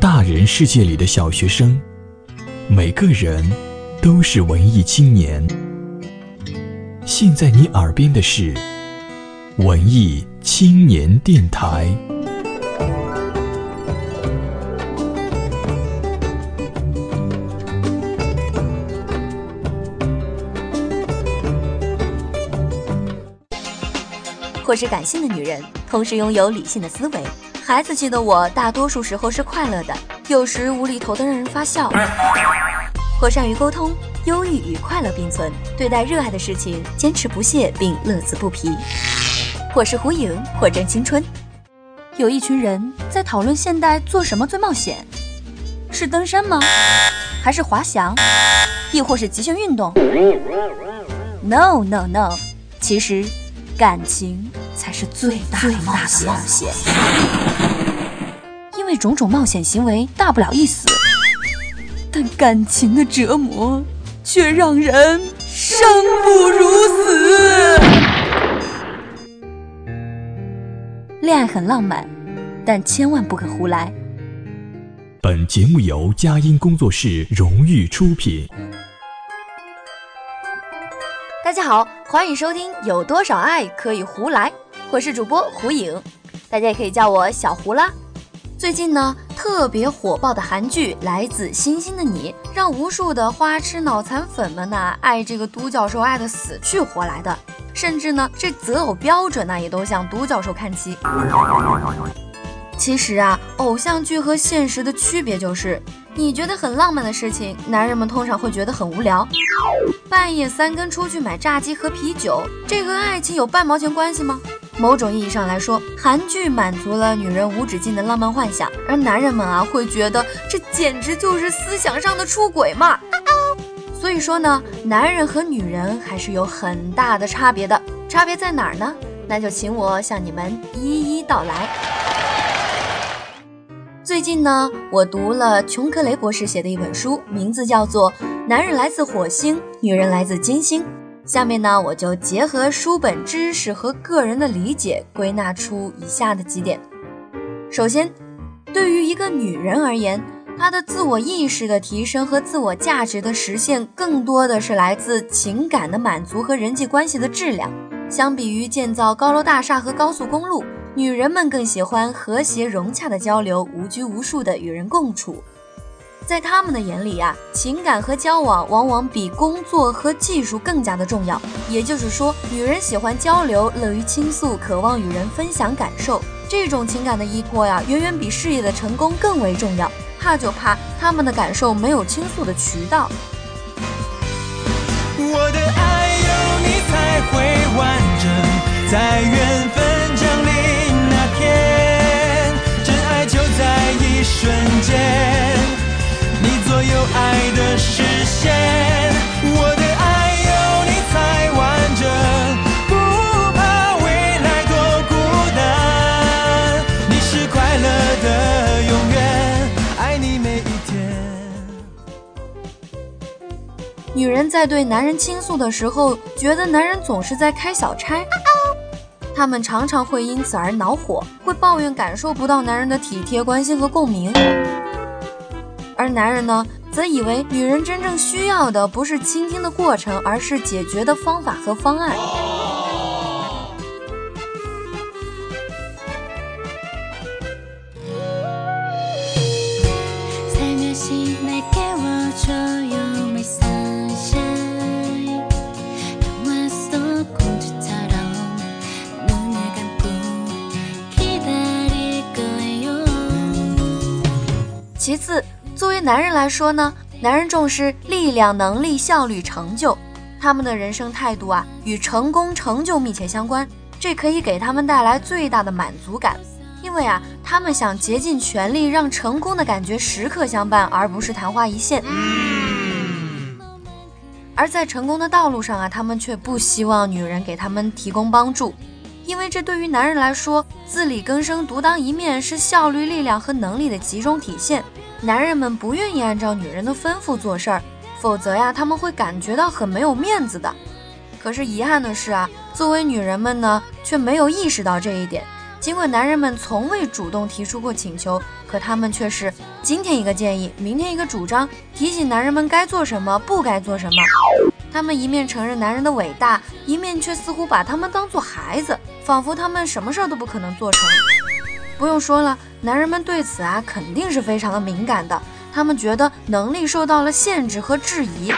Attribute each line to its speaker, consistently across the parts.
Speaker 1: 大人世界里的小学生，每个人都是文艺青年。现在你耳边的是文艺青年电台。
Speaker 2: 或是感性的女人，同时拥有理性的思维。孩子气的我，大多数时候是快乐的，有时无厘头的让人发笑。或善于沟通，忧郁与快乐并存，对待热爱的事情坚持不懈并乐此不疲。或是胡颖，或正青春。有一群人在讨论现代做什么最冒险，是登山吗？还是滑翔？亦或是极限运动？No No No，其实。感情才是最大的冒险，为种种冒险行为大不了一死，但感情的折磨却让人生不如死。恋爱很浪漫，但千万不可胡来。
Speaker 1: 本节目由佳音工作室荣誉出品。
Speaker 2: 大家好，欢迎收听《有多少爱可以胡来》，我是主播胡颖，大家也可以叫我小胡啦。最近呢，特别火爆的韩剧《来自星星的你》，让无数的花痴脑残粉们呢爱这个独角兽爱的死去活来的，甚至呢这择偶标准呢也都向独角兽看齐。其实啊，偶像剧和现实的区别就是。你觉得很浪漫的事情，男人们通常会觉得很无聊。半夜三更出去买炸鸡和啤酒，这和爱情有半毛钱关系吗？某种意义上来说，韩剧满足了女人无止境的浪漫幻想，而男人们啊会觉得这简直就是思想上的出轨嘛。所以说呢，男人和女人还是有很大的差别的。差别在哪儿呢？那就请我向你们一一道来。最近呢，我读了琼克雷博士写的一本书，名字叫做《男人来自火星，女人来自金星》。下面呢，我就结合书本知识和个人的理解，归纳出以下的几点。首先，对于一个女人而言，她的自我意识的提升和自我价值的实现，更多的是来自情感的满足和人际关系的质量。相比于建造高楼大厦和高速公路。女人们更喜欢和谐融洽的交流，无拘无束的与人共处。在他们的眼里啊，情感和交往往往比工作和技术更加的重要。也就是说，女人喜欢交流，乐于倾诉，渴望与人分享感受。这种情感的依托呀，远远比事业的成功更为重要。怕就怕他们的感受没有倾诉的渠道。我的爱有你才会完整，在缘分。你左右爱的实现，我的爱有你才完整，不怕未来多孤单。你是快乐的永远，爱你每一天。女人在对男人倾诉的时候，觉得男人总是在开小差。他们常常会因此而恼火，会抱怨感受不到男人的体贴、关心和共鸣。而男人呢，则以为女人真正需要的不是倾听的过程，而是解决的方法和方案。对男人来说呢，男人重视力量、能力、效率、成就，他们的人生态度啊，与成功、成就密切相关。这可以给他们带来最大的满足感，因为啊，他们想竭尽全力让成功的感觉时刻相伴，而不是昙花一现。而在成功的道路上啊，他们却不希望女人给他们提供帮助，因为这对于男人来说，自力更生、独当一面是效率、力量和能力的集中体现。男人们不愿意按照女人的吩咐做事儿，否则呀，他们会感觉到很没有面子的。可是遗憾的是啊，作为女人们呢，却没有意识到这一点。尽管男人们从未主动提出过请求，可他们却是今天一个建议，明天一个主张，提醒男人们该做什么，不该做什么。他们一面承认男人的伟大，一面却似乎把他们当做孩子，仿佛他们什么事儿都不可能做成。不用说了，男人们对此啊肯定是非常的敏感的，他们觉得能力受到了限制和质疑。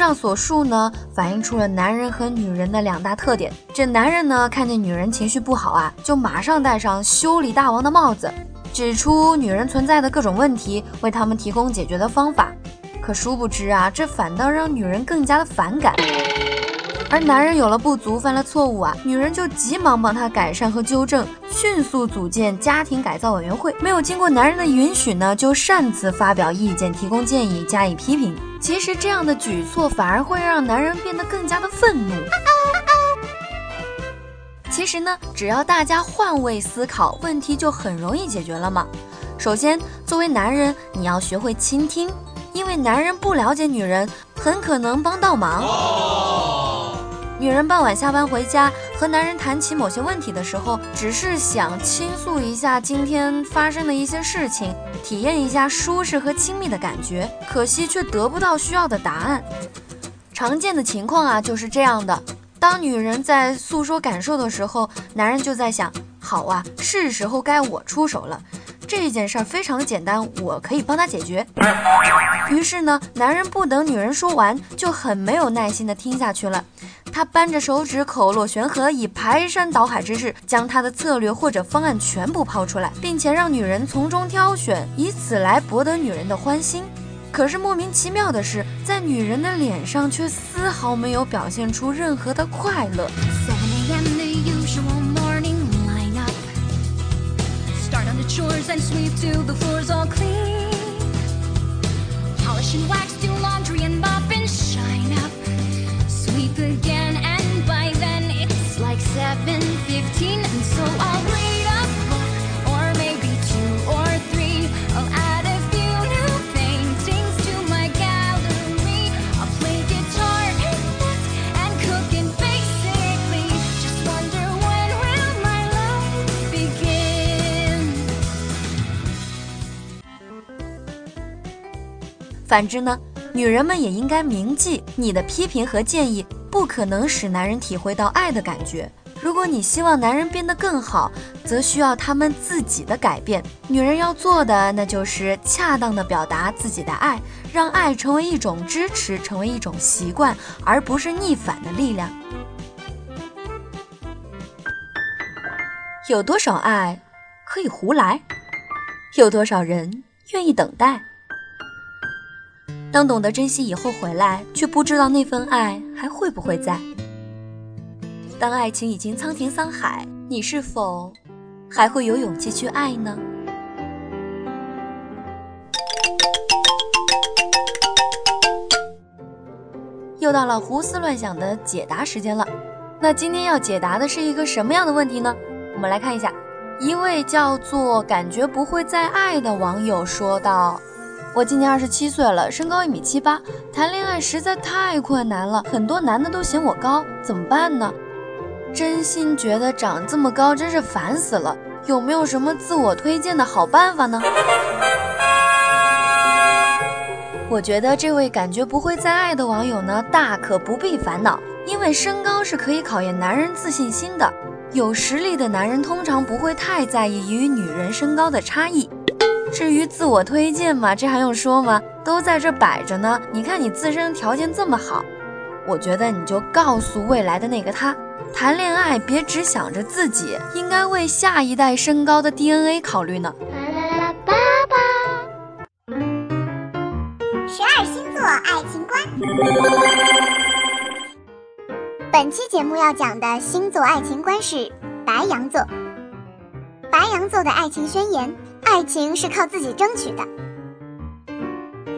Speaker 2: 上所述呢，反映出了男人和女人的两大特点。这男人呢，看见女人情绪不好啊，就马上戴上修理大王的帽子，指出女人存在的各种问题，为他们提供解决的方法。可殊不知啊，这反倒让女人更加的反感。而男人有了不足，犯了错误啊，女人就急忙帮他改善和纠正，迅速组建家庭改造委员会。没有经过男人的允许呢，就擅自发表意见，提供建议，加以批评。其实这样的举措反而会让男人变得更加的愤怒。其实呢，只要大家换位思考，问题就很容易解决了嘛。首先，作为男人，你要学会倾听，因为男人不了解女人，很可能帮倒忙。女人傍晚下班回家，和男人谈起某些问题的时候，只是想倾诉一下今天发生的一些事情，体验一下舒适和亲密的感觉，可惜却得不到需要的答案。常见的情况啊就是这样的：当女人在诉说感受的时候，男人就在想，好啊，是时候该我出手了。这件事儿非常简单，我可以帮他解决。于是呢，男人不等女人说完，就很没有耐心的听下去了。他扳着手指，口若悬河，以排山倒海之势，将他的策略或者方案全部抛出来，并且让女人从中挑选，以此来博得女人的欢心。可是莫名其妙的是，在女人的脸上却丝毫没有表现出任何的快乐。反之呢，女人们也应该铭记，你的批评和建议不可能使男人体会到爱的感觉。如果你希望男人变得更好，则需要他们自己的改变。女人要做的，那就是恰当的表达自己的爱，让爱成为一种支持，成为一种习惯，而不是逆反的力量。有多少爱可以胡来？有多少人愿意等待？当懂得珍惜以后回来，却不知道那份爱还会不会在。当爱情已经沧田桑海，你是否还会有勇气去爱呢？又到了胡思乱想的解答时间了。那今天要解答的是一个什么样的问题呢？我们来看一下，一位叫做“感觉不会再爱”的网友说道。我今年二十七岁了，身高一米七八，谈恋爱实在太困难了，很多男的都嫌我高，怎么办呢？真心觉得长这么高真是烦死了，有没有什么自我推荐的好办法呢？我觉得这位感觉不会再爱的网友呢，大可不必烦恼，因为身高是可以考验男人自信心的，有实力的男人通常不会太在意与女人身高的差异。至于自我推荐嘛，这还用说吗？都在这摆着呢。你看你自身条件这么好，我觉得你就告诉未来的那个他，谈恋爱别只想着自己，应该为下一代身高的 DNA 考虑呢。
Speaker 3: 爸爸，十二星座爱情观。本期节目要讲的星座爱情观是白羊座。白羊座的爱情宣言。爱情是靠自己争取的，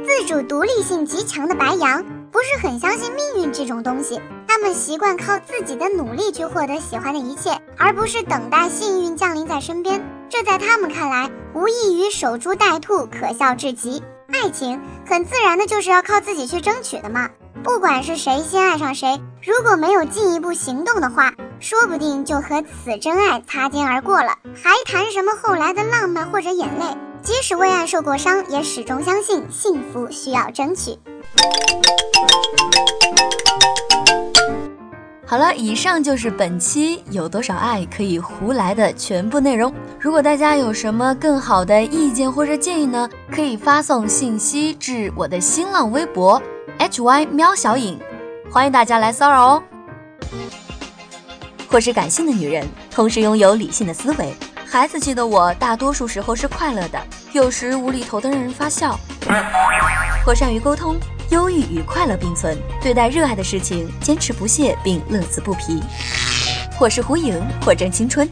Speaker 3: 自主独立性极强的白羊不是很相信命运这种东西，他们习惯靠自己的努力去获得喜欢的一切，而不是等待幸运降临在身边。这在他们看来，无异于守株待兔，可笑至极。爱情很自然的就是要靠自己去争取的嘛。不管是谁先爱上谁，如果没有进一步行动的话，说不定就和此真爱擦肩而过了，还谈什么后来的浪漫或者眼泪？即使为爱受过伤，也始终相信幸福需要争取。
Speaker 2: 好了，以上就是本期有多少爱可以胡来的全部内容。如果大家有什么更好的意见或者建议呢，可以发送信息至我的新浪微博 hy 喵小影，欢迎大家来骚扰哦。或是感性的女人，同时拥有理性的思维。孩子气的我，大多数时候是快乐的，有时无厘头的让人发笑。或善于沟通，忧郁与快乐并存，对待热爱的事情坚持不懈并乐此不疲。或是胡颖，或正青春。